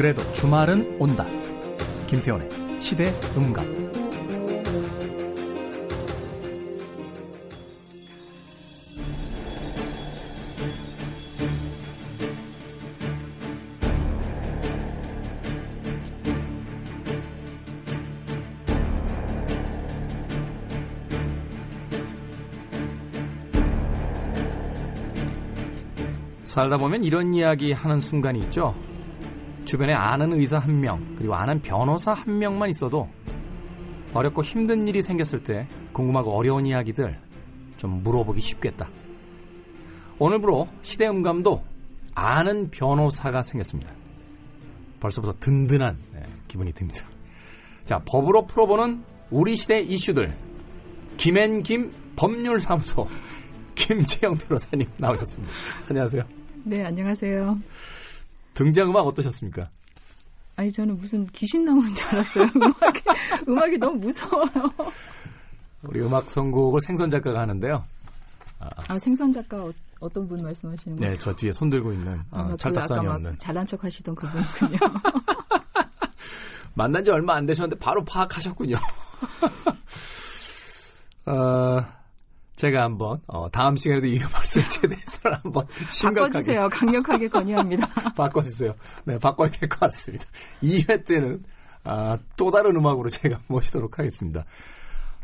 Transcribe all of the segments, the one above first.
그래도 주말은 온다. 김태원의 시대 음감. 살다 보면 이런 이야기 하는 순간이 있죠. 주변에 아는 의사 한 명, 그리고 아는 변호사 한 명만 있어도 어렵고 힘든 일이 생겼을 때 궁금하고 어려운 이야기들 좀 물어보기 쉽겠다. 오늘부로 시대음감도 아는 변호사가 생겼습니다. 벌써부터 든든한 네, 기분이 듭니다. 자, 법으로 풀어보는 우리 시대 이슈들. 김앤김 법률사무소 김재영 변호사님 나오셨습니다. 안녕하세요. 네, 안녕하세요. 등장음악 어떠셨습니까? 아니, 저는 무슨 귀신 나오는 줄 알았어요. 음악이, 음악이 너무 무서워요. 우리 음악 선곡을 생선 작가가 하는데요. 아, 아 생선 작가 어, 떤분 말씀하시는 거예요? 네, 저 뒤에 손 들고 있는 아, 찰떡산이 그 없는. 잘난 척 하시던 그분이군요. 만난 지 얼마 안 되셨는데 바로 파악하셨군요. 어, 제가 한번 어, 다음 시간에도 이 음악설치에 대해서 한번 심각하게 바꿔주세요. 강력하게 건의합니다. 바꿔주세요. 네, 바꿔야 될 것 같습니다. 2회 때는 아, 또 다른 음악으로 제가 모시도록 하겠습니다.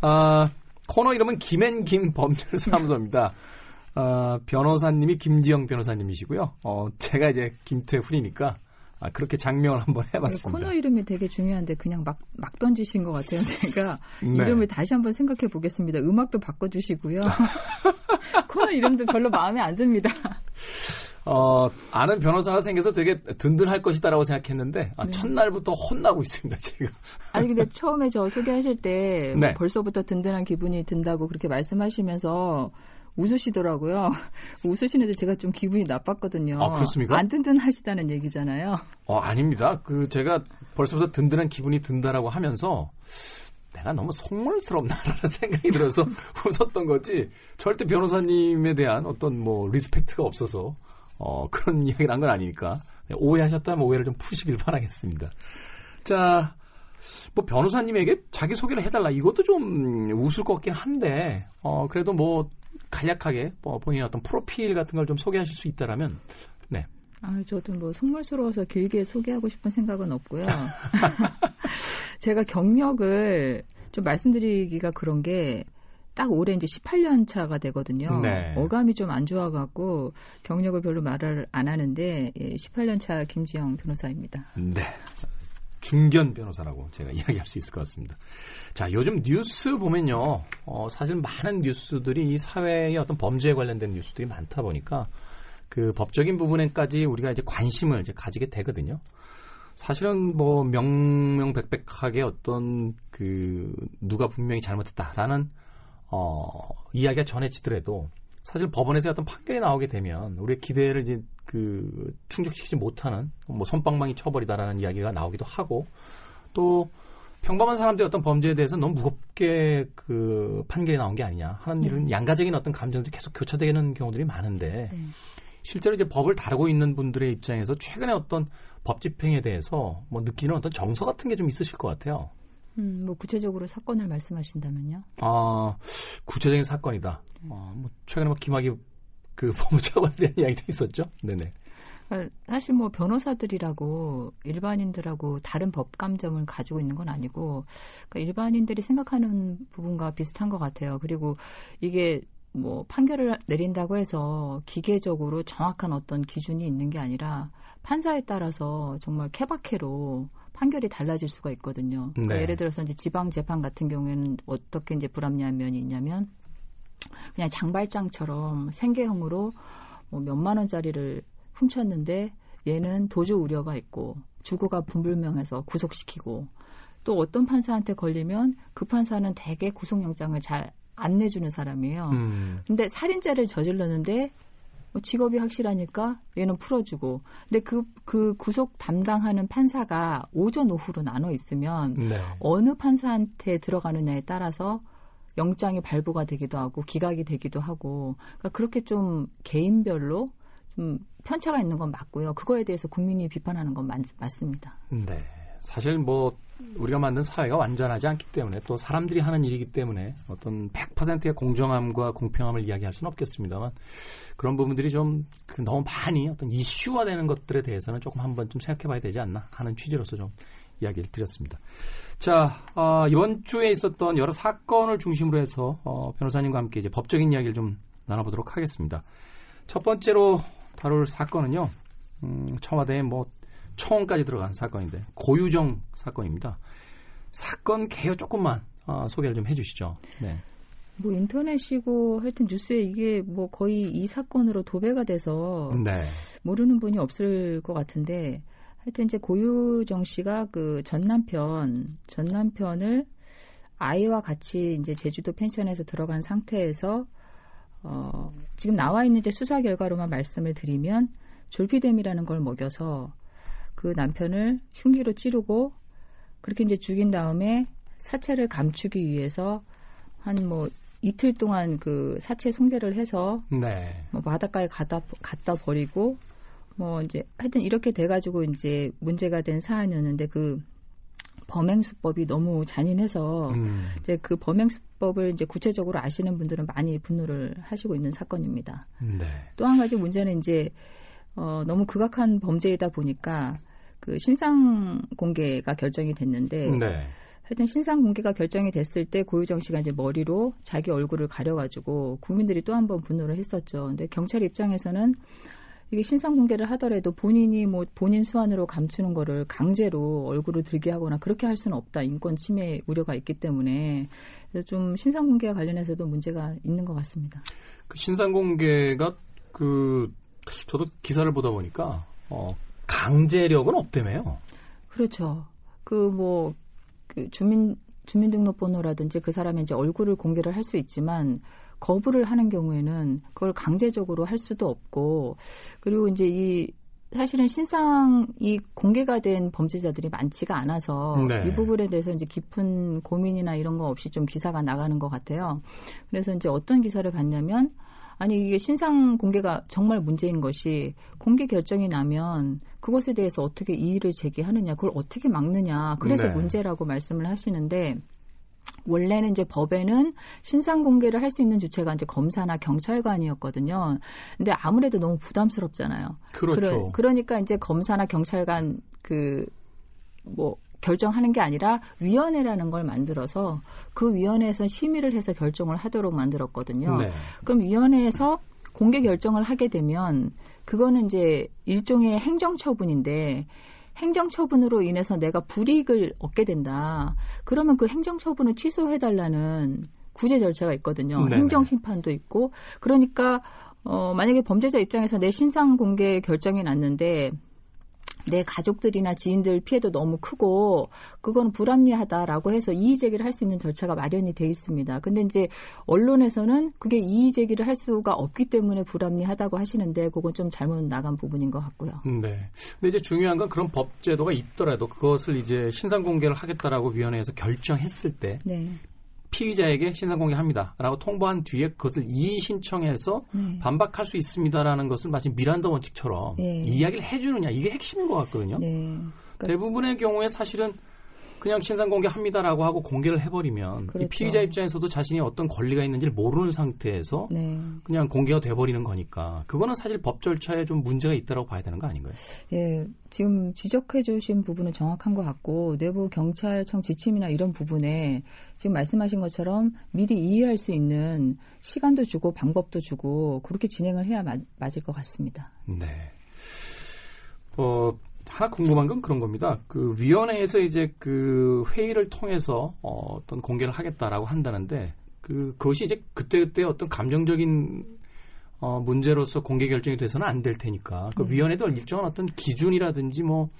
아, 코너 이름은 김앤김 법률사무소입니다. 아, 변호사님이 김지영 변호사님이시고요. 어, 제가 이제 김태훈이니까 아, 그렇게 장명을 한번 해봤습니다. 코너 이름이 되게 중요한데 그냥 막, 막 던지신 것 같아요. 제가 네. 이름을 다시 한번 생각해 보겠습니다. 음악도 바꿔주시고요. 코너 이름도 별로 마음에 안 듭니다. 어, 아는 변호사가 생겨서 되게 든든할 것이다라고 생각했는데 아, 네. 첫날부터 혼나고 있습니다 지금. 아니 근데 처음에 저 소개하실 때 네. 벌써부터 든든한 기분이 든다고 그렇게 말씀하시면서 웃으시더라고요. 웃으시는데 제가 좀 기분이 나빴거든요. 아, 그렇습니까? 안 든든하시다는 얘기잖아요. 어, 아닙니다. 그 제가 벌써부터 든든한 기분이 든다라고 하면서 내가 너무 속물스럽나라는 생각이 들어서 웃었던 거지. 절대 변호사님에 대한 어떤 뭐 respect가 없어서 어, 그런 이야기를 한 건 아니니까 오해하셨다면 오해를 좀 푸시길 바라겠습니다. 자, 뭐 변호사님에게 자기 소개를 해달라 이것도 좀 우스울 것 같긴 한데 어 그래도 뭐 간략하게 뭐 본인의 어떤 프로필 같은 걸 좀 소개하실 수 있다라면 네. 아, 저도 뭐 속물스러워서 길게 소개하고 싶은 생각은 없고요. 제가 경력을 좀 말씀드리기가 그런 게 딱 올해 이제 18년 차가 되거든요. 네. 어감이 좀 안 좋아갖고 경력을 별로 말을 안 하는데 18년 예, 차 김지영 변호사입니다. 네. 중견 변호사라고 제가 이야기할 수 있을 것 같습니다. 자, 요즘 뉴스 보면요. 어, 사실 많은 뉴스들이 이 사회의 어떤 범죄에 관련된 뉴스들이 많다 보니까 그 법적인 부분에까지 우리가 이제 관심을 이제 가지게 되거든요. 사실은 뭐 명명백백하게 어떤 그 누가 분명히 잘못했다라는 어 이야기가 전해지더라도 사실 법원에서 어떤 판결이 나오게 되면 우리의 기대를 이제 그 충족시키지 못하는 뭐 손방망이 쳐버리다라는 이야기가 나오기도 하고 또 평범한 사람들의 어떤 범죄에 대해서 너무 무겁게 그 판결이 나온 게 아니냐 하는 네. 이런 양가적인 어떤 감정들이 계속 교차되는 경우들이 많은데 네. 실제로 이제 법을 다루고 있는 분들의 입장에서 최근에 어떤 법 집행에 대해서 뭐 느끼는 어떤 정서 같은 게 좀 있으실 것 같아요. 음, 뭐 구체적으로 사건을 말씀하신다면요? 아, 구체적인 사건이다. 네. 아, 뭐 최근에 뭐 김학의 그 법무장관에 대한 이야기도 있었죠. 네네. 어, 사실 뭐 변호사들이라고 일반인들하고 다른 법 감점을 가지고 있는 건 아니고 그러니까 일반인들이 생각하는 부분과 비슷한 것 같아요. 그리고 이게 뭐 판결을 내린다고 해서 기계적으로 정확한 어떤 기준이 있는 게 아니라 판사에 따라서 정말 케바케로 판결이 달라질 수가 있거든요. 그러니까 네. 예를 들어서 이제 지방 재판 같은 경우에는 어떻게 이제 불합리한 면이 있냐면 그냥 장발장처럼 생계형으로 뭐 몇만 원짜리를 훔쳤는데 얘는 도주 우려가 있고 주거가 분불명해서 구속시키고 또 어떤 판사한테 걸리면 그 판사는 대개 구속영장을 잘 안 내주는 사람이에요. 음. 근데 살인죄를 저질렀는데 뭐 직업이 확실하니까 얘는 풀어주고. 근데 그, 그 구속 담당하는 판사가 오전, 오후로 나눠 있으면 네. 어느 판사한테 들어가느냐에 따라서 영장이 발부가 되기도 하고 기각이 되기도 하고 그러니까 그렇게 좀 개인별로 좀 편차가 있는 건 맞고요. 그거에 대해서 국민이 비판하는 건 맞, 맞습니다. 네. 사실 뭐 우리가 만든 사회가 완전하지 않기 때문에 또 사람들이 하는 일이기 때문에 어떤 100%의 공정함과 공평함을 이야기할 수는 없겠습니다만 그런 부분들이 좀그 너무 많이 어떤 이슈화 되는 것들에 대해서는 조금 한번 좀 생각해 봐야 되지 않나 하는 취지로서 좀 이야기를 드렸습니다. 자 어, 이번 주에 있었던 여러 사건을 중심으로 해서 어, 변호사님과 함께 이제 법적인 이야기를 좀 나눠보도록 하겠습니다. 첫 번째로 다룰 사건은요. 음, 청와대에 뭐 청원까지 들어간 사건인데 고유정 사건입니다. 사건 개요 조금만 어, 소개를 좀 해주시죠. 네. 뭐 인터넷이고 하여튼 뉴스에 이게 뭐 거의 이 사건으로 도배가 돼서 네. 모르는 분이 없을 것 같은데 하여튼 이제 고유정 씨가 그 전 남편 전 남편을 아이와 같이 이제 제주도 펜션에서 들어간 상태에서 어 지금 나와 있는 이제 수사 결과로만 말씀을 드리면 졸피뎀이라는 걸 먹여서 그 남편을 흉기로 찌르고 그렇게 이제 죽인 다음에 사체를 감추기 위해서 한 뭐 이틀 동안 그 사체 송계를 해서 네. 뭐 바닷가에 갖다 갖다 버리고 뭐 이제 하여튼 이렇게 돼가지고 이제 문제가 된 사안이었는데 그 범행 수법이 너무 잔인해서 음, 이제 그 범행 수법을 이제 구체적으로 아시는 분들은 많이 분노를 하시고 있는 사건입니다. 네. 또한 가지 문제는 이제 어, 너무 극악한 범죄이다 보니까 그 신상 공개가 결정이 됐는데 네. 하여튼 신상 공개가 결정이 됐을 때 고유정 씨가 이제 머리로 자기 얼굴을 가려가지고 국민들이 또 한 번 분노를 했었죠. 근데 경찰 입장에서는 이게 신상 공개를 하더라도 본인이 뭐 본인 수완으로 감추는 거를 강제로 얼굴을 들게 하거나 그렇게 할 수는 없다. 인권 침해 우려가 있기 때문에 그래서 좀 신상 공개와 관련해서도 문제가 있는 것 같습니다. 그 신상 공개가 그 저도 기사를 보다 보니까 어, 강제력은 없다며요. 그렇죠. 그뭐 그 주민 주민등록번호라든지 그 사람의 이제 얼굴을 공개를 할 수 있지만 거부를 하는 경우에는 그걸 강제적으로 할 수도 없고 그리고 이제 이 사실은 신상이 공개가 된 범죄자들이 많지가 않아서 네. 이 부분에 대해서 이제 깊은 고민이나 이런 거 없이 좀 기사가 나가는 것 같아요. 그래서 이제 어떤 기사를 봤냐면 아니 이게 신상 공개가 정말 문제인 것이 공개 결정이 나면 그것에 대해서 어떻게 이의를 제기하느냐, 그걸 어떻게 막느냐, 그래서 네. 문제라고 말씀을 하시는데 원래는 이제 법에는 신상 공개를 할 수 있는 주체가 이제 검사나 경찰관이었거든요. 근데 아무래도 너무 부담스럽잖아요. 그렇죠. 그러, 니까 이제 검사나 경찰관 그뭐 결정하는 게 아니라 위원회라는 걸 만들어서 그 위원회에서 심의를 해서 결정을 하도록 만들었거든요. 네. 그럼 위원회에서 공개 결정을 하게 되면 그거는 이제 일종의 행정처분인데 행정처분으로 인해서 내가 불이익을 얻게 된다. 그러면 그 행정처분을 취소해달라는 구제 절차가 있거든요. 네네. 행정심판도 있고. 그러니까, 어, 만약에 범죄자 입장에서 내 신상 공개 결정이 났는데 내 가족들이나 지인들 피해도 너무 크고 그건 불합리하다라고 해서 이의 제기를 할 수 있는 절차가 마련이 돼 있습니다. 근데 이제 언론에서는 그게 이의 제기를 할 수가 없기 때문에 불합리하다고 하시는데 그건 좀 잘못 나간 부분인 것 같고요. 네. 근데 이제 중요한 건 그런 법 제도가 있더라도 그것을 이제 신상 공개를 하겠다라고 위원회에서 결정했을 때 네. 피의자에게 신상 공개합니다라고 통보한 뒤에 그것을 이의 신청해서 네. 반박할 수 있습니다라는 것을 마치 미란다 원칙처럼 네. 이야기를 해주느냐 이게 핵심인 것 같거든요. 네. 그러니까 대부분의 경우에 사실은 그냥 신상 공개합니다라고 하고 공개를 해버리면 이 그렇죠. 피의자 입장에서도 자신이 어떤 권리가 있는지를 모르는 상태에서 네. 그냥 공개가 돼버리는 거니까 그거는 사실 법 절차에 좀 문제가 있다라고 봐야 되는 거 아닌가요? 예, 지금 지적해 주신 부분은 정확한 것 같고 내부 경찰청 지침이나 이런 부분에 지금 말씀하신 것처럼 미리 이해할 수 있는 시간도 주고 방법도 주고 그렇게 진행을 해야 맞, 맞을 것 같습니다. 네. 어, 하나 궁금한 건 그런 겁니다. 그 위원회에서 이제 그 회의를 통해서 어, 어떤 공개를 하겠다라고 한다는데 그 그것이 이제 그때 그때 어떤 감정적인 어, 문제로서 공개 결정이 돼서는 안 될 테니까 그 네. 위원회도 일정한 어떤 기준이라든지 뭐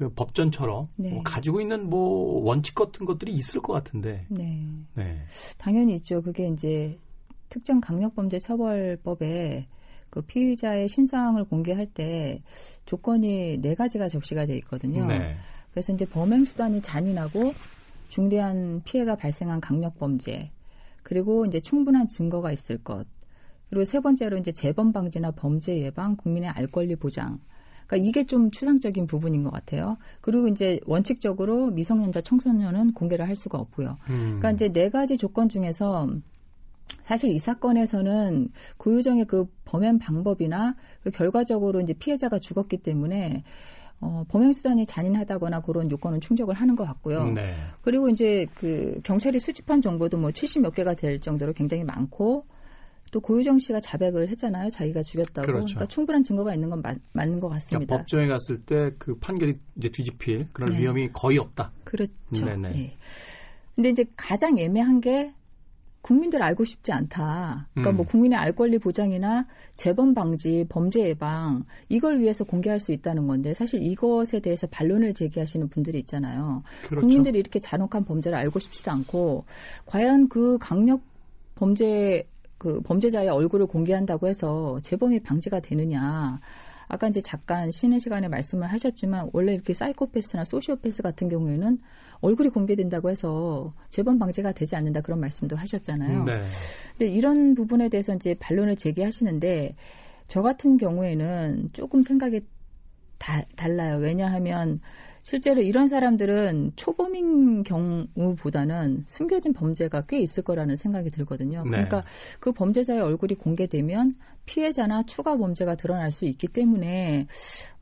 그 법전처럼 네. 뭐 가지고 있는 뭐 원칙 같은 것들이 있을 것 같은데. 네. 네. 당연히 있죠. 그게 이제 특정 강력범죄 처벌법에 그 피의자의 신상을 공개할 때 조건이 네 가지가 적시가 돼 있거든요. 네. 그래서 이제 범행 수단이 잔인하고 중대한 피해가 발생한 강력 범죄 그리고 이제 충분한 증거가 있을 것 그리고 세 번째로 이제 재범 방지나 범죄 예방, 국민의 알 권리 보장. 그러니까 이게 좀 추상적인 부분인 것 같아요. 그리고 이제 원칙적으로 미성년자 청소년은 공개를 할 수가 없고요. 음. 그러니까 이제 네 가지 조건 중에서 사실 이 사건에서는 고유정의 그 범행 방법이나 그 결과적으로 이제 피해자가 죽었기 때문에 어, 범행 수단이 잔인하다거나 그런 요건은 충족을 하는 것 같고요. 네. 그리고 이제 그 경찰이 수집한 정보도 뭐 70 몇 개가 될 정도로 굉장히 많고 또 고유정 씨가 자백을 했잖아요. 자기가 죽였다고. 그렇죠. 러니까 충분한 증거가 있는 건 맞, 맞는 것 그러니까 같습니다. 법정에 갔을 때 그 판결이 이제 뒤집힐 그런 네. 위험이 거의 없다. 그렇죠. 네네. 예. 근데 이제 가장 애매한 게 국민들 알고 싶지 않다. 그러니까 음. 뭐 국민의 알 권리 보장이나 재범 방지, 범죄 예방 이걸 위해서 공개할 수 있다는 건데 사실 이것에 대해서 반론을 제기하시는 분들이 있잖아요. 그렇죠. 국민들이 이렇게 잔혹한 범죄를 알고 싶지도 않고 과연 그 강력 범죄 그 범죄자의 얼굴을 공개한다고 해서 재범이 방지가 되느냐? 아까 이제 잠깐 쉬는 시간에 말씀을 하셨지만 원래 이렇게 사이코패스나 소시오패스 같은 경우에는 얼굴이 공개된다고 해서 재범 방지가 되지 않는다 그런 말씀도 하셨잖아요. 네. 근데 이런 부분에 대해서 이제 반론을 제기하시는데 저 같은 경우에는 조금 생각이 다, 달라요. 왜냐하면 실제로 이런 사람들은 초범인 경우보다는 숨겨진 범죄가 꽤 있을 거라는 생각이 들거든요. 네. 그러니까 그 범죄자의 얼굴이 공개되면 피해자나 추가 범죄가 드러날 수 있기 때문에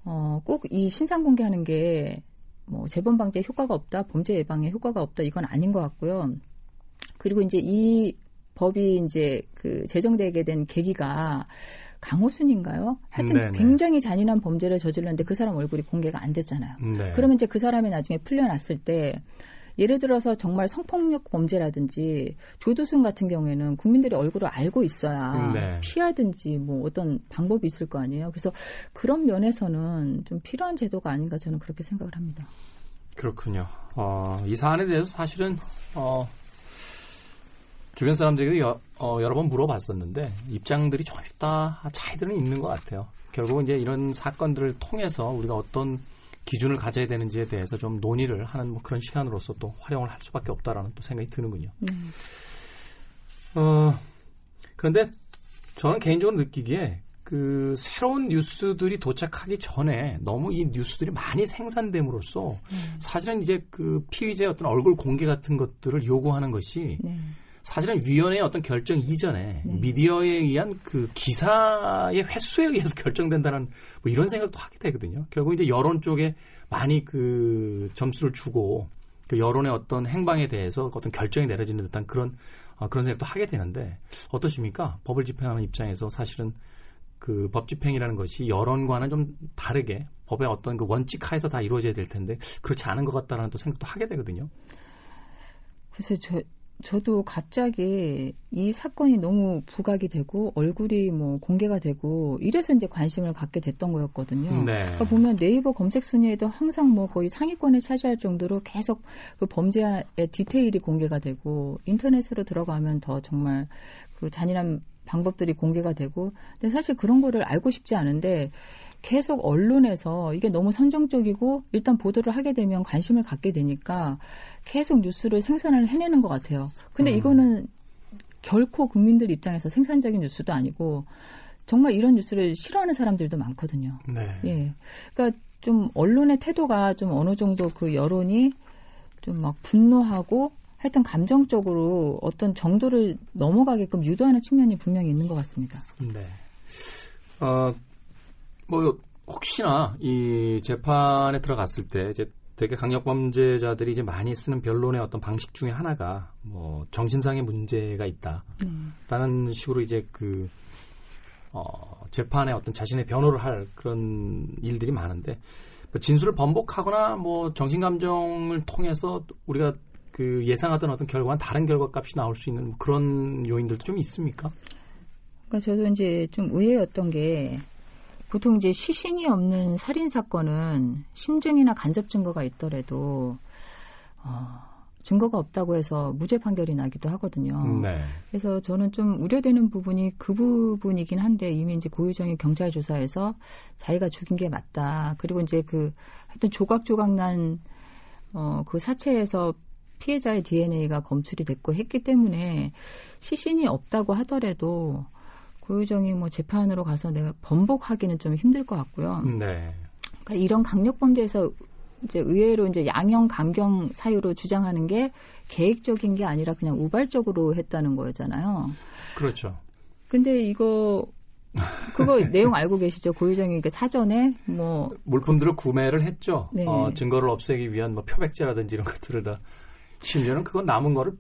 어, 꼭 이 신상 공개하는 게 뭐 재범 방지에 효과가 없다, 범죄 예방에 효과가 없다 이건 아닌 것 같고요. 그리고 이제 이 법이 이제 그 제정되게 된 계기가 강호순인가요? 하여튼 네네. 굉장히 잔인한 범죄를 저질렀는데 그 사람 얼굴이 공개가 안 됐잖아요. 네. 그러면 이제 그 사람이 나중에 풀려났을 때 예를 들어서 정말 성폭력 범죄라든지 조두순 같은 경우에는 국민들이 얼굴을 알고 있어야 네. 피하든지 뭐 어떤 방법이 있을 거 아니에요. 그래서 그런 면에서는 좀 필요한 제도가 아닌가 저는 그렇게 생각을 합니다. 그렇군요. 어, 이 사안에 대해서 사실은 어, 주변 사람들에게 여, 어, 여러 번 물어봤었는데 입장들이 조금씩 다 차이들은 있는 것 같아요. 결국은 이제 이런 사건들을 통해서 우리가 어떤 기준을 가져야 되는지에 대해서 좀 논의를 하는 뭐 그런 시간으로서 또 활용을 할 수밖에 없다라는 또 생각이 드는군요. 음. 어, 그런데 저는 개인적으로 느끼기에 그 새로운 뉴스들이 도착하기 전에 너무 이 뉴스들이 많이 생산됨으로써 음. 사실은 이제 그 피의자의 어떤 얼굴 공개 같은 것들을 요구하는 것이 네. 사실은 위원회의 어떤 결정 이전에 네. 미디어에 의한 그 기사의 횟수에 의해서 결정된다는 뭐 이런 생각도 하게 되거든요. 결국 이제 여론 쪽에 많이 그 점수를 주고 그 여론의 어떤 행방에 대해서 어떤 결정이 내려지는 듯한 그런 어, 그런 생각도 하게 되는데 어떠십니까? 법을 집행하는 입장에서 사실은 그 법 집행이라는 것이 여론과는 좀 다르게 법의 어떤 그 원칙 하에서 다 이루어져야 될 텐데 그렇지 않은 것 같다라는 또 생각도 하게 되거든요. 그래서 저 저도 갑자기 이 사건이 너무 부각이 되고 얼굴이 뭐 공개가 되고 이래서 이제 관심을 갖게 됐던 거였거든요. 네. 그러니까 보면 네이버 검색 순위에도 항상 뭐 거의 상위권을 차지할 정도로 계속 그 범죄의 디테일이 공개가 되고 인터넷으로 들어가면 더 정말 그 잔인한 방법들이 공개가 되고 근데 사실 그런 거를 알고 싶지 않은데 계속 언론에서 이게 너무 선정적이고 일단 보도를 하게 되면 관심을 갖게 되니까 계속 뉴스를 생산을 해내는 것 같아요. 근데 음. 이거는 결코 국민들 입장에서 생산적인 뉴스도 아니고 정말 이런 뉴스를 싫어하는 사람들도 많거든요. 네. 예. 그러니까 좀 언론의 태도가 좀 어느 정도 그 여론이 좀 막 분노하고 하여튼 감정적으로 어떤 정도를 넘어가게끔 유도하는 측면이 분명히 있는 것 같습니다. 네. 어, 뭐, 혹시나 이 재판에 들어갔을 때 이제 되게 강력범죄자들이 이제 많이 쓰는 변론의 어떤 방식 중에 하나가 뭐 정신상의 문제가 있다라는 식으로 이제 그 어, 재판에 어떤 자신의 변호를 할 그런 일들이 많은데 뭐 진술을 번복하거나 뭐 정신 감정을 통해서 우리가 그 예상하던 어떤 결과와 다른 결과값이 나올 수 있는 그런 요인들도 좀 있습니까? 그러니까 저도 이제 좀 의외였던 게 보통 이제 시신이 없는 살인 사건은 심증이나 간접 증거가 있더라도 어, 증거가 없다고 해서 무죄 판결이 나기도 하거든요. 네. 그래서 저는 좀 우려되는 부분이 그 부분이긴 한데 이미 이제 고유정이 경찰 조사에서 자기가 죽인 게 맞다. 그리고 이제 그 하여튼 조각조각 난 어, 그 사체에서 피해자의 DNA가 검출이 됐고 했기 때문에 시신이 없다고 하더라도 고유정이 뭐 재판으로 가서 내가 번복하기는 좀 힘들 것 같고요. 네. 그러니까 이런 강력 범죄에서 이제 의외로 이제 양형 감경 사유로 주장하는 게 계획적인 게 아니라 그냥 우발적으로 했다는 거였잖아요. 그렇죠. 근데 이거 그거 내용 알고 계시죠? 고유정이 그 사전에 뭐 물품들을 구매를 했죠. 네. 어, 증거를 없애기 위한 뭐 표백제라든지 이런 것들을 다 심지어는 그거 남은 거를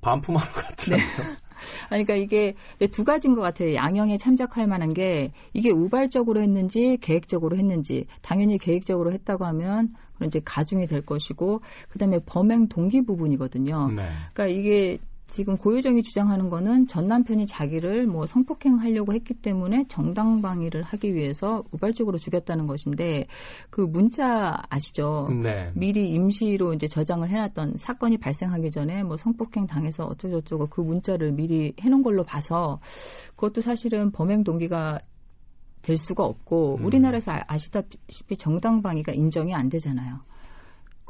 반품하는 것 같더라고요. 아니, 그러니까 이게 두 가지인 것 같아요. 양형에 참작할 만한 게 이게 우발적으로 했는지 계획적으로 했는지 당연히 계획적으로 했다고 하면 그런 이제 가중이 될 것이고 그다음에 범행 동기 부분이거든요. 네. 그러니까 이게 지금 고유정이 주장하는 거는 전 남편이 자기를 뭐 성폭행하려고 했기 때문에 정당 방위를 하기 위해서 우발적으로 죽였다는 것인데 그 문자 아시죠? 네. 미리 임시로 이제 저장을 해놨던 사건이 발생하기 전에 뭐 성폭행 당해서 어쩌고저쩌고 그 문자를 미리 해놓은 걸로 봐서 그것도 사실은 범행 동기가 될 수가 없고 음. 우리나라에서 아- 아시다시피 정당 방위가 인정이 안 되잖아요.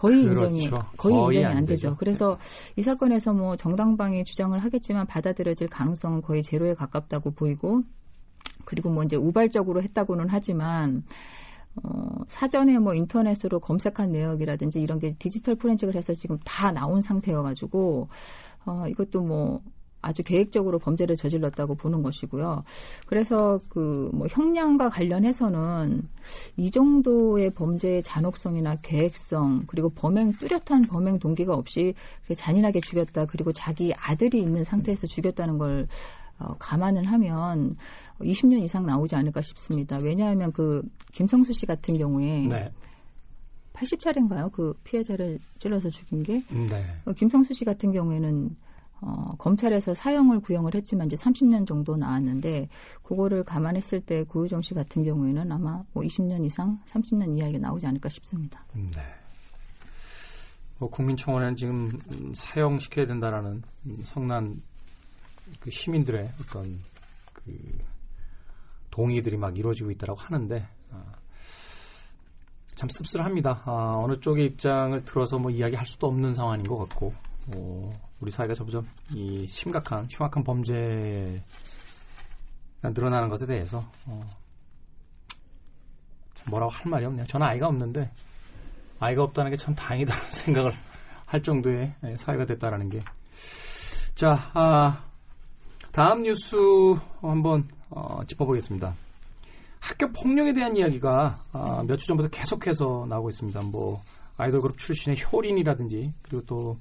거의 그렇죠. 인정이 거의, 거의 인정이 안 안 되죠. 되죠. 그래서 이 사건에서 뭐 정당방위 주장을 하겠지만 받아들여질 가능성은 거의 제로에 가깝다고 보이고 그리고 뭐 이제 우발적으로 했다고는 하지만 어, 사전에 뭐 인터넷으로 검색한 내역이라든지 이런 게 디지털 포렌식을 해서 지금 다 나온 상태여가지고 어, 이것도 뭐 아주 계획적으로 범죄를 저질렀다고 보는 것이고요. 그래서 그 뭐 형량과 관련해서는 이 정도의 범죄의 잔혹성이나 계획성 그리고 범행 뚜렷한 범행 동기가 없이 잔인하게 죽였다 그리고 자기 아들이 있는 상태에서 죽였다는 걸 어, 감안을 하면 20년 이상 나오지 않을까 싶습니다. 왜냐하면 그 김성수 씨 같은 경우에 네. 80차례인가요? 그 피해자를 찔러서 죽인 게 네. 어, 김성수 씨 같은 경우에는 어, 검찰에서 사형을 구형을 했지만 이제 30년 정도 나왔는데 그거를 감안했을 때 고유정 씨 같은 경우에는 아마 뭐 20년 이상, 30년 이하가 나오지 않을까 싶습니다. 네. 뭐 국민청원에는 지금 음, 사형 시켜야 된다라는 음, 성난 그 시민들의 어떤 그 동의들이 막 이루어지고 있다라고 하는데 아, 참 씁쓸합니다. 아, 어느 쪽의 입장을 들어서 뭐 이야기할 수도 없는 상황인 것 같고 어, 우리 사회가 점점 이 심각한 흉악한 범죄가 늘어나는 것에 대해서 어, 뭐라고 할 말이 없네요. 저는 아이가 없는데 아이가 없다는 게 참 다행이다라는 생각을 할 정도의 예, 사회가 됐다라는 게. 자, 아, 다음 뉴스 한번 어, 짚어보겠습니다. 학교 폭력에 대한 이야기가 아, 몇 주 전부터 계속해서 나오고 있습니다. 뭐 아이돌 그룹 출신의 효린이라든지 그리고 또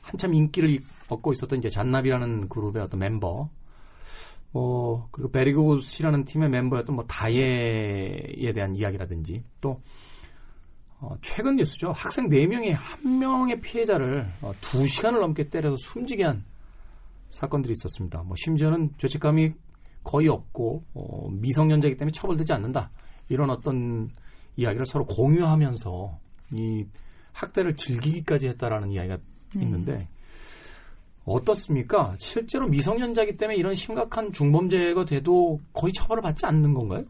한참 인기를 이- 얻고 있었던 이제 잔나비라는 그룹의 어떤 멤버, 뭐 그리고 베리굿이라는 팀의 멤버였던 뭐 다예에 대한 이야기라든지 또 어, 최근 뉴스죠. 학생 4명이 한 명의 피해자를 어, 2시간을 넘게 때려서 숨지게 한 사건들이 있었습니다. 뭐 심지어는 죄책감이 거의 없고 어, 미성년자이기 때문에 처벌되지 않는다. 이런 어떤 이야기를 서로 공유하면서 이 학대를 즐기기까지 했다라는 이야기가 있는데 어떻습니까? 실제로 미성년자이기 때문에 이런 심각한 중범죄가 돼도 거의 처벌을 받지 않는 건가요?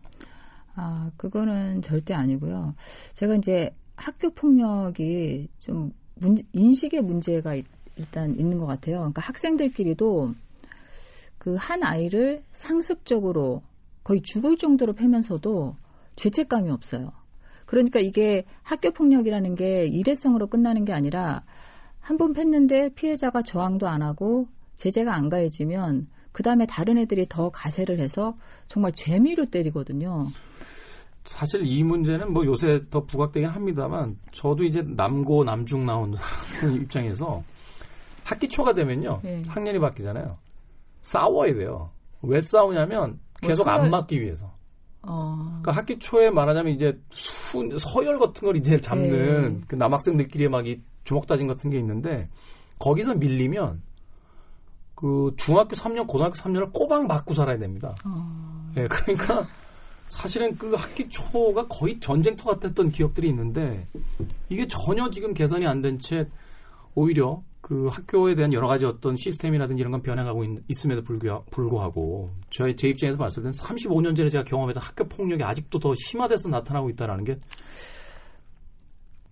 아, 그거는 절대 아니고요. 제가 이제 학교 폭력이 좀 문, 인식의 문제가 일- 일단 있는 것 같아요. 그러니까 학생들끼리도 그 한 아이를 상습적으로 거의 죽을 정도로 패면서도 죄책감이 없어요. 그러니까 이게 학교 폭력이라는 게 일회성으로 끝나는 게 아니라 한 번 팼는데 피해자가 저항도 안 하고 제재가 안 가해지면 그 다음에 다른 애들이 더 가세를 해서 정말 재미로 때리거든요. 사실 이 문제는 뭐 요새 더 부각되긴 합니다만 저도 이제 남고 남중 나온 입장에서 학기 초가 되면요 네. 학년이 바뀌잖아요 싸워야 돼요 왜 싸우냐면 계속 뭐 서열- 안 맞기 위해서 어, 그러니까 학기 초에 말하자면 이제 수, 서열 같은 걸 이제 잡는 네. 그 남학생들끼리 막 이 주먹 다짐 같은 게 있는데 거기서 밀리면 그 중학교 3년 고등학교 3년을 꼬박 맞고 살아야 됩니다. 어, 예, 그러니까 사실은 그 학기 초가 거의 전쟁터 같았던 기억들이 있는데 이게 전혀 지금 개선이 안 된 채 오히려 그 학교에 대한 여러 가지 어떤 시스템이라든지 이런 건 변해가고 있, 음에도 불구하고 저의 제 입장에서 봤을 때는 35년 전에 제가 경험했던 학교 폭력이 아직도 더 심화돼서 나타나고 있다라는 게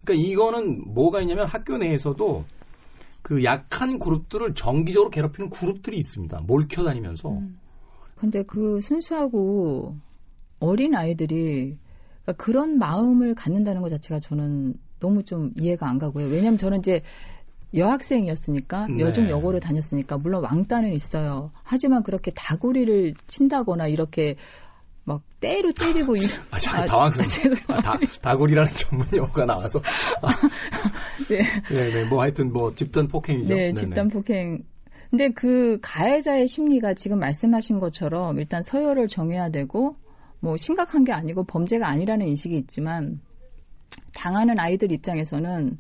그러니까 이거는 뭐가 있냐면 학교 내에서도 그 약한 그룹들을 정기적으로 괴롭히는 그룹들이 있습니다. 몰켜 다니면서 음. 근데 그 순수하고 어린 아이들이 그러니까 그런 마음을 갖는다는 것 자체가 저는 너무 좀 이해가 안 가고요. 왜냐하면 저는 이제 여학생이었으니까 네. 여중 여고를 다녔으니까 물론 왕따는 있어요. 하지만 그렇게 다구리를 친다거나 이렇게 막 때로 때리고 이 아, 참 당황스러워. 아, 다, 다굴이라는 전문 용어가 나와서. 아, 네. 네, 네. 뭐 하여튼 뭐 집단 폭행이죠. 네, 네네. 집단 폭행. 근데 그 가해자의 심리가 지금 말씀하신 것처럼 일단 서열을 정해야 되고 뭐 심각한 게 아니고 범죄가 아니라는 인식이 있지만 당하는 아이들 입장에서는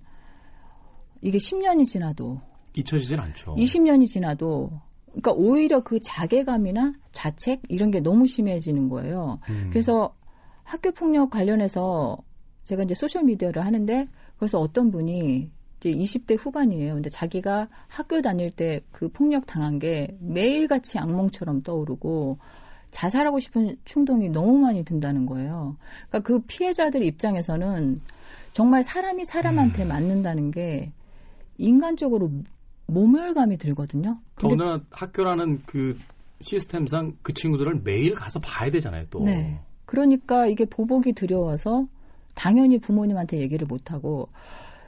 이게 10년이 지나도 잊혀지진 않죠. 20년이 지나도 그러니까 오히려 그 자괴감이나 자책 이런 게 너무 심해지는 거예요. 음. 그래서 학교 폭력 관련해서 제가 이제 소셜 미디어를 하는데 그래서 어떤 분이 이제 20대 후반이에요. 근데 자기가 학교 다닐 때 그 폭력 당한 게 매일같이 악몽처럼 떠오르고 자살하고 싶은 충동이 너무 많이 든다는 거예요. 그러니까 그 피해자들 입장에서는 정말 사람이 사람한테 음. 맞는다는 게 인간적으로 모멸감이 들거든요. 더구나 학교라는 그 시스템상 그 친구들을 매일 가서 봐야 되잖아요, 또. 네. 그러니까 이게 보복이 두려워서 당연히 부모님한테 얘기를 못하고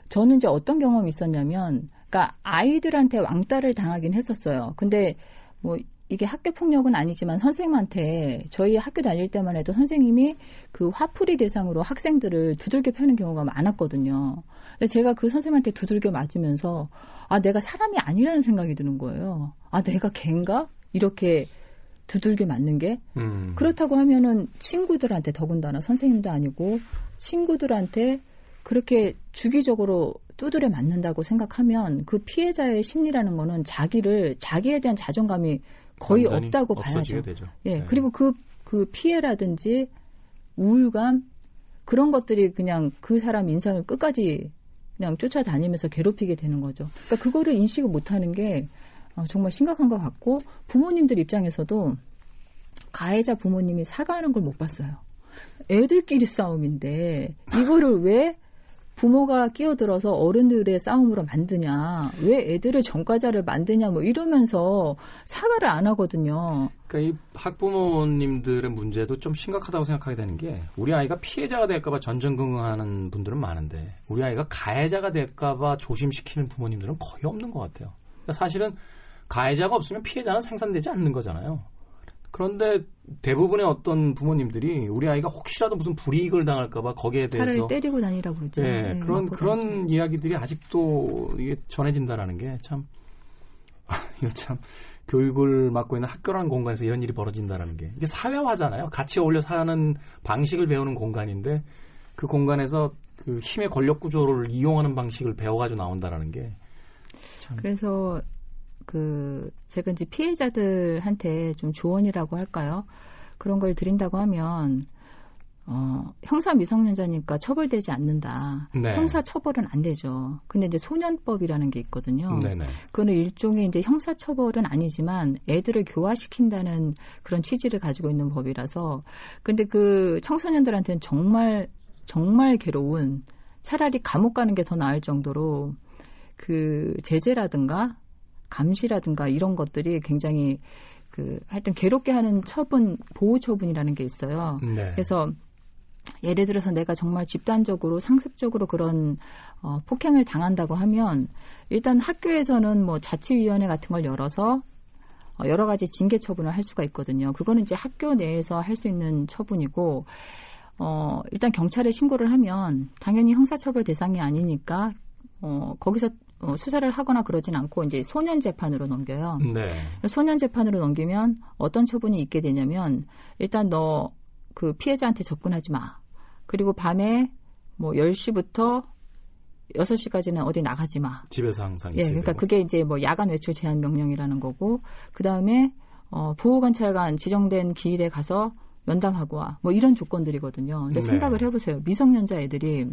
저는 이제 어떤 경험이 있었냐면 그러니까 아이들한테 왕따를 당하긴 했었어요. 근데 뭐 이게 학교 폭력은 아니지만 선생님한테 저희 학교 다닐 때만 해도 선생님이 그 화풀이 대상으로 학생들을 두들겨 패는 경우가 많았거든요. 근데 제가 그 선생님한테 두들겨 맞으면서 아 내가 사람이 아니라는 생각이 드는 거예요. 아 내가 걘가 이렇게 두들겨 맞는 게 음. 그렇다고 하면은 친구들한테 더군다나 선생님도 아니고 친구들한테 그렇게 주기적으로 두드려 맞는다고 생각하면 그 피해자의 심리라는 거는 자기를 자기에 대한 자존감이 거의 없다고 봐야죠. 되죠. 예. 네. 그리고 그, 그 피해라든지 우울감 그런 것들이 그냥 그 사람 인상을 끝까지 그냥 쫓아다니면서 괴롭히게 되는 거죠. 그러니까 그거를 인식을 못하는 게 어, 정말 심각한 것 같고 부모님들 입장에서도 가해자 부모님이 사과하는 걸 못 봤어요. 애들끼리 싸움인데 이거를 왜 부모가 끼어들어서 어른들의 싸움으로 만드냐, 왜 애들을 전과자를 만드냐, 뭐 이러면서 사과를 안 하거든요. 그러니까 이 학부모님들의 문제도 좀 심각하다고 생각하게 되는 게 우리 아이가 피해자가 될까봐 전전긍긍하는 분들은 많은데 우리 아이가 가해자가 될까봐 조심시키는 부모님들은 거의 없는 것 같아요. 그러니까 사실은 가해자가 없으면 피해자는 생산되지 않는 거잖아요. 그런데 대부분의 어떤 부모님들이 우리 아이가 혹시라도 무슨 불이익을 당할까봐 거기에 대해서 때리고 다니라고 그러죠. 네, 네, 그런 그런 다니죠. 이야기들이 아직도 이게 전해진다라는 게 참 이거 참 교육을 맡고 있는 학교라는 공간에서 이런 일이 벌어진다라는 게 이게 사회화잖아요. 같이 어울려 사는 방식을 배우는 공간인데 그 공간에서 그 힘의 권력 구조를 이용하는 방식을 배워가지고 나온다라는 게 그래서 그 제가 이제 피해자들한테 좀 조언이라고 할까요? 그런 걸 드린다고 하면 어, 형사 미성년자니까 처벌되지 않는다. 네. 형사 처벌은 안 되죠. 근데 이제 소년법이라는 게 있거든요. 네네. 그거는 일종의 이제 형사 처벌은 아니지만 애들을 교화시킨다는 그런 취지를 가지고 있는 법이라서 근데 그 청소년들한테는 정말 정말 괴로운 차라리 감옥 가는 게 더 나을 정도로 그 제재라든가 감시라든가 이런 것들이 굉장히 그 하여튼 괴롭게 하는 처분 보호 처분이라는 게 있어요. 네. 그래서 예를 들어서 내가 정말 집단적으로 상습적으로 그런 어, 폭행을 당한다고 하면 일단 학교에서는 뭐 자치위원회 같은 걸 열어서 어, 여러 가지 징계 처분을 할 수가 있거든요. 그거는 이제 학교 내에서 할 수 있는 처분이고 어, 일단 경찰에 신고를 하면 당연히 형사처벌 대상이 아니니까 어, 거기서 어, 수사를 하거나 그러진 않고 이제 소년 재판으로 넘겨요. 네. 소년 재판으로 넘기면 어떤 처분이 있게 되냐면 일단 너 그 피해자한테 접근하지 마. 그리고 밤에 뭐 10시부터 6시까지는 어디 나가지 마. 집에서 항상 예, 있어야 그러니까 되고. 그게 이제 뭐 야간 외출 제한 명령이라는 거고 그다음에 어 보호 관찰관 지정된 기일에 가서 면담하고 와. 뭐 이런 조건들이거든요. 근데 네. 생각을 해 보세요. 미성년자 애들이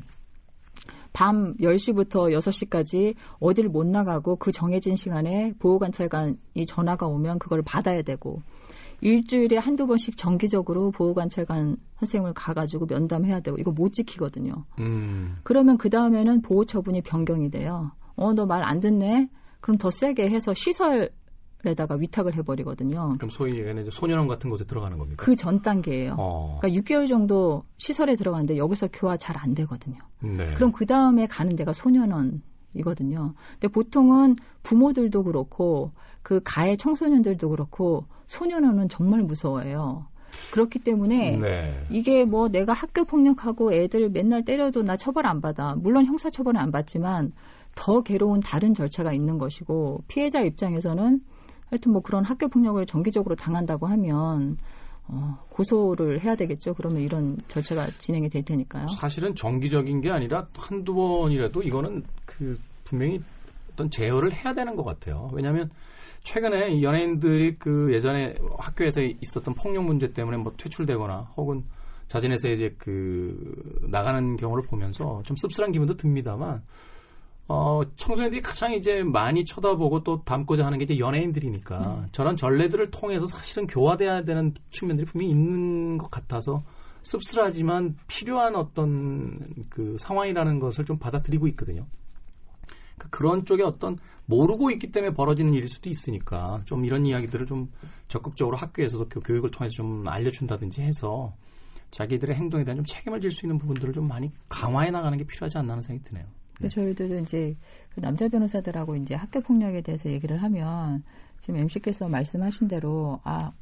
밤 10시부터 6시까지 어딜 못 나가고 그 정해진 시간에 보호관찰관이 전화가 오면 그걸 받아야 되고 일주일에 한두 번씩 정기적으로 보호관찰관 선생님을 가가지고 면담해야 되고 이거 못 지키거든요. 음. 그러면 그 다음에는 보호 처분이 변경이 돼요. 어, 너 말 안 듣네? 그럼 더 세게 해서 시설 에다가 위탁을 해버리거든요. 그럼 소위 얘기하는 이제 소년원 같은 곳에 들어가는 겁니까? 그 전 단계예요. 어. 그러니까 6개월 정도 시설에 들어가는데 여기서 교화 잘 안 되거든요. 네. 그럼 그 다음에 가는 데가 소년원이거든요. 근데 보통은 부모들도 그렇고 그 가해 청소년들도 그렇고 소년원은 정말 무서워해요. 그렇기 때문에 네. 이게 뭐 내가 학교 폭력하고 애들 맨날 때려도 나 처벌 안 받아. 물론 형사 처벌은 안 받지만 더 괴로운 다른 절차가 있는 것이고 피해자 입장에서는 하여튼 뭐 그런 학교 폭력을 정기적으로 당한다고 하면 어, 고소를 해야 되겠죠. 그러면 이런 절차가 진행이 될 테니까요. 사실은 정기적인 게 아니라 한두 번이라도 이거는 그 분명히 어떤 제어를 해야 되는 것 같아요. 왜냐하면 최근에 이 연예인들이 그 예전에 학교에서 있었던 폭력 문제 때문에 뭐 퇴출되거나 혹은 자진해서 이제 그 나가는 경우를 보면서 좀 씁쓸한 기분도 듭니다만 어, 청소년들이 가장 이제 많이 쳐다보고 또 닮고자 하는 게 이제 연예인들이니까 음. 저런 전례들을 통해서 사실은 교화돼야 되는 측면들이 분명히 있는 것 같아서 씁쓸하지만 필요한 어떤 그 상황이라는 것을 좀 받아들이고 있거든요. 그 그런 쪽에 어떤 모르고 있기 때문에 벌어지는 일일 수도 있으니까 좀 이런 이야기들을 좀 적극적으로 학교에서도 교- 교육을 통해서 좀 알려준다든지 해서 자기들의 행동에 대한 좀 책임을 질 수 있는 부분들을 좀 많이 강화해 나가는 게 필요하지 않나 하는 생각이 드네요. 근데 저희들도 이제 그 남자 변호사들하고 이제 학교 폭력에 대해서 얘기를 하면 지금 MC께서 말씀하신 대로 아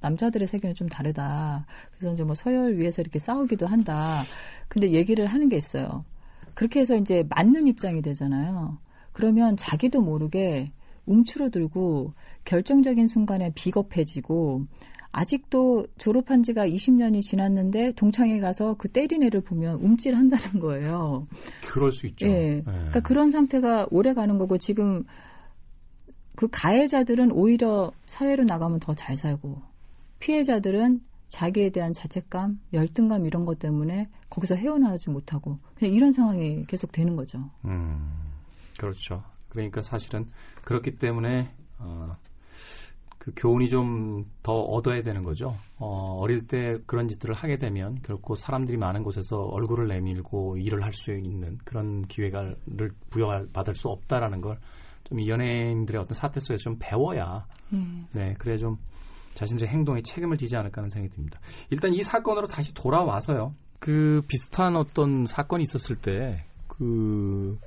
남자들의 세계는 좀 다르다. 그래서 이제 뭐 서열 위해서 이렇게 싸우기도 한다. 근데 얘기를 하는 게 있어요. 그렇게 해서 이제 맞는 입장이 되잖아요. 그러면 자기도 모르게 움츠러들고 결정적인 순간에 비겁해지고 아직도 졸업한 지가 20년이 지났는데 동창회 가서 그 때린 애를 보면 움찔한다는 거예요. 그럴 수 있죠. 예. 그러니까 그런 상태가 오래 가는 거고 지금 그 가해자들은 오히려 사회로 나가면 더 잘 살고 피해자들은 자기에 대한 자책감, 열등감 이런 것 때문에 거기서 헤어나오지 못하고 그냥 이런 상황이 계속 되는 거죠. 음, 그렇죠. 그러니까 사실은 그렇기 때문에 어, 그 교훈이 좀 더 얻어야 되는 거죠. 어, 어릴 때 그런 짓들을 하게 되면 결코 사람들이 많은 곳에서 얼굴을 내밀고 일을 할 수 있는 그런 기회를 부여받을 수 없다라는 걸 좀 이 연예인들의 어떤 사태 속에서 좀 배워야 예. 네, 그래 좀 자신들의 행동에 책임을 지지 않을까 하는 생각이 듭니다. 일단 이 사건으로 다시 돌아와서요. 그 비슷한 어떤 사건이 있었을 때그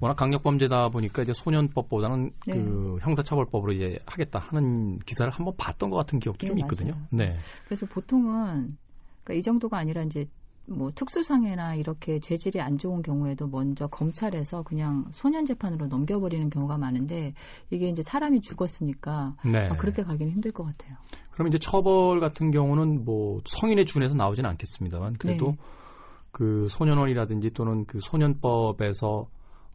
워낙 강력 범죄다 보니까 이제 소년법보다는 네. 그 형사처벌법으로 이제 하겠다 하는 기사를 한번 봤던 것 같은 기억도 네, 좀 있거든요. 맞아요. 네. 그래서 보통은 그러니까 이 정도가 아니라 이제 뭐 특수상해나 이렇게 죄질이 안 좋은 경우에도 먼저 검찰에서 그냥 소년 재판으로 넘겨버리는 경우가 많은데 이게 이제 사람이 죽었으니까 네. 아, 그렇게 가기는 힘들 것 같아요. 그럼 이제 처벌 같은 경우는 뭐 성인에 준해서 나오지는 않겠습니다만 그래도 네. 그 소년원이라든지 또는 그 소년법에서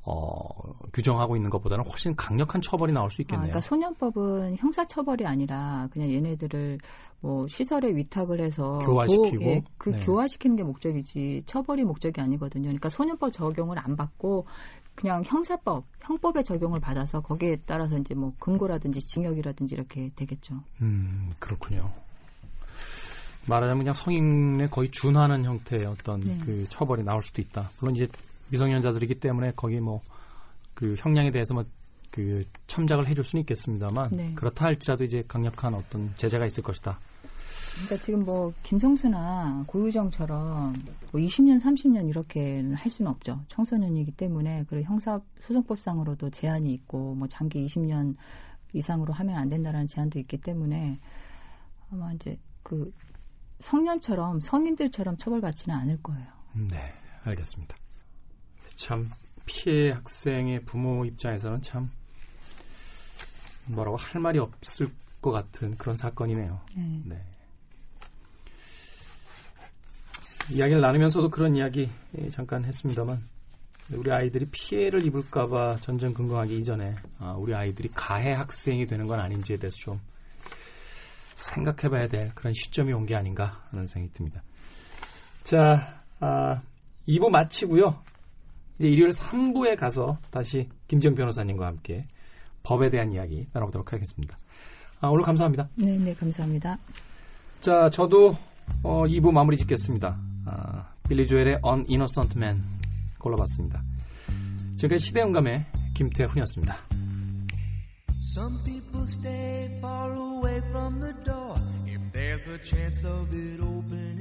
어, 규정하고 있는 것보다는 훨씬 강력한 처벌이 나올 수 아, 있겠네요. 그러니까 소년법은 형사 처벌이 아니라 그냥 얘네들을 뭐 시설에 위탁을 해서 교화시키고, 보- 예, 그 네. 교화시키는 게 목적이지 처벌이 목적이 아니거든요. 그러니까 소년법 적용을 안 받고 그냥 형사법, 형법의 적용을 받아서 거기에 따라서 이제 뭐 금고라든지 징역이라든지 이렇게 되겠죠. 음, 그렇군요. 말하자면 그냥 성인에 거의 준하는 형태의 어떤 네. 그 처벌이 나올 수도 있다. 물론 이제 미성년자들이기 때문에 거기 뭐 그 형량에 대해서 뭐그 참작을 해줄 수는 있겠습니다만 네. 그렇다 할지라도 이제 강력한 어떤 제재가 있을 것이다. 그러니까 지금 뭐 김성수나 고유정처럼 뭐 20년, 30년 이렇게는 할 수는 없죠. 청소년이기 때문에 그리고 형사 소송법상으로도 제한이 있고 뭐 장기 20년 이상으로 하면 안 된다라는 제한도 있기 때문에 아마 이제 그 성년처럼 성인들처럼 처벌받지는 않을 거예요. 네, 알겠습니다. 참 피해 학생의 부모 입장에서는 참 뭐라고 할 말이 없을 것 같은 그런 사건이네요. 네. 네. 이야기를 나누면서도 그런 이야기 예, 잠깐 했습니다만 우리 아이들이 피해를 입을까봐 전전긍긍하기 이전에 아, 우리 아이들이 가해 학생이 되는 건 아닌지에 대해서 좀 생각해봐야 될 그런 시점이 온 게 아닌가 하는 생각이 듭니다. 자, 아, 2부 마치고요. 이제 일요일 3부에 가서 다시 김정 변호사님과 함께 법에 대한 이야기 나눠보도록 하겠습니다. 아, 오늘 감사합니다. 네, 네, 감사합니다. 자, 저도 어, 2부 마무리 짓겠습니다. 아, 빌리 조엘의 On Innocent Man 골라봤습니다. 지금까지 시대음감의 김태훈이었습니다. Some people stay far away from the door if there's a chance of it opening.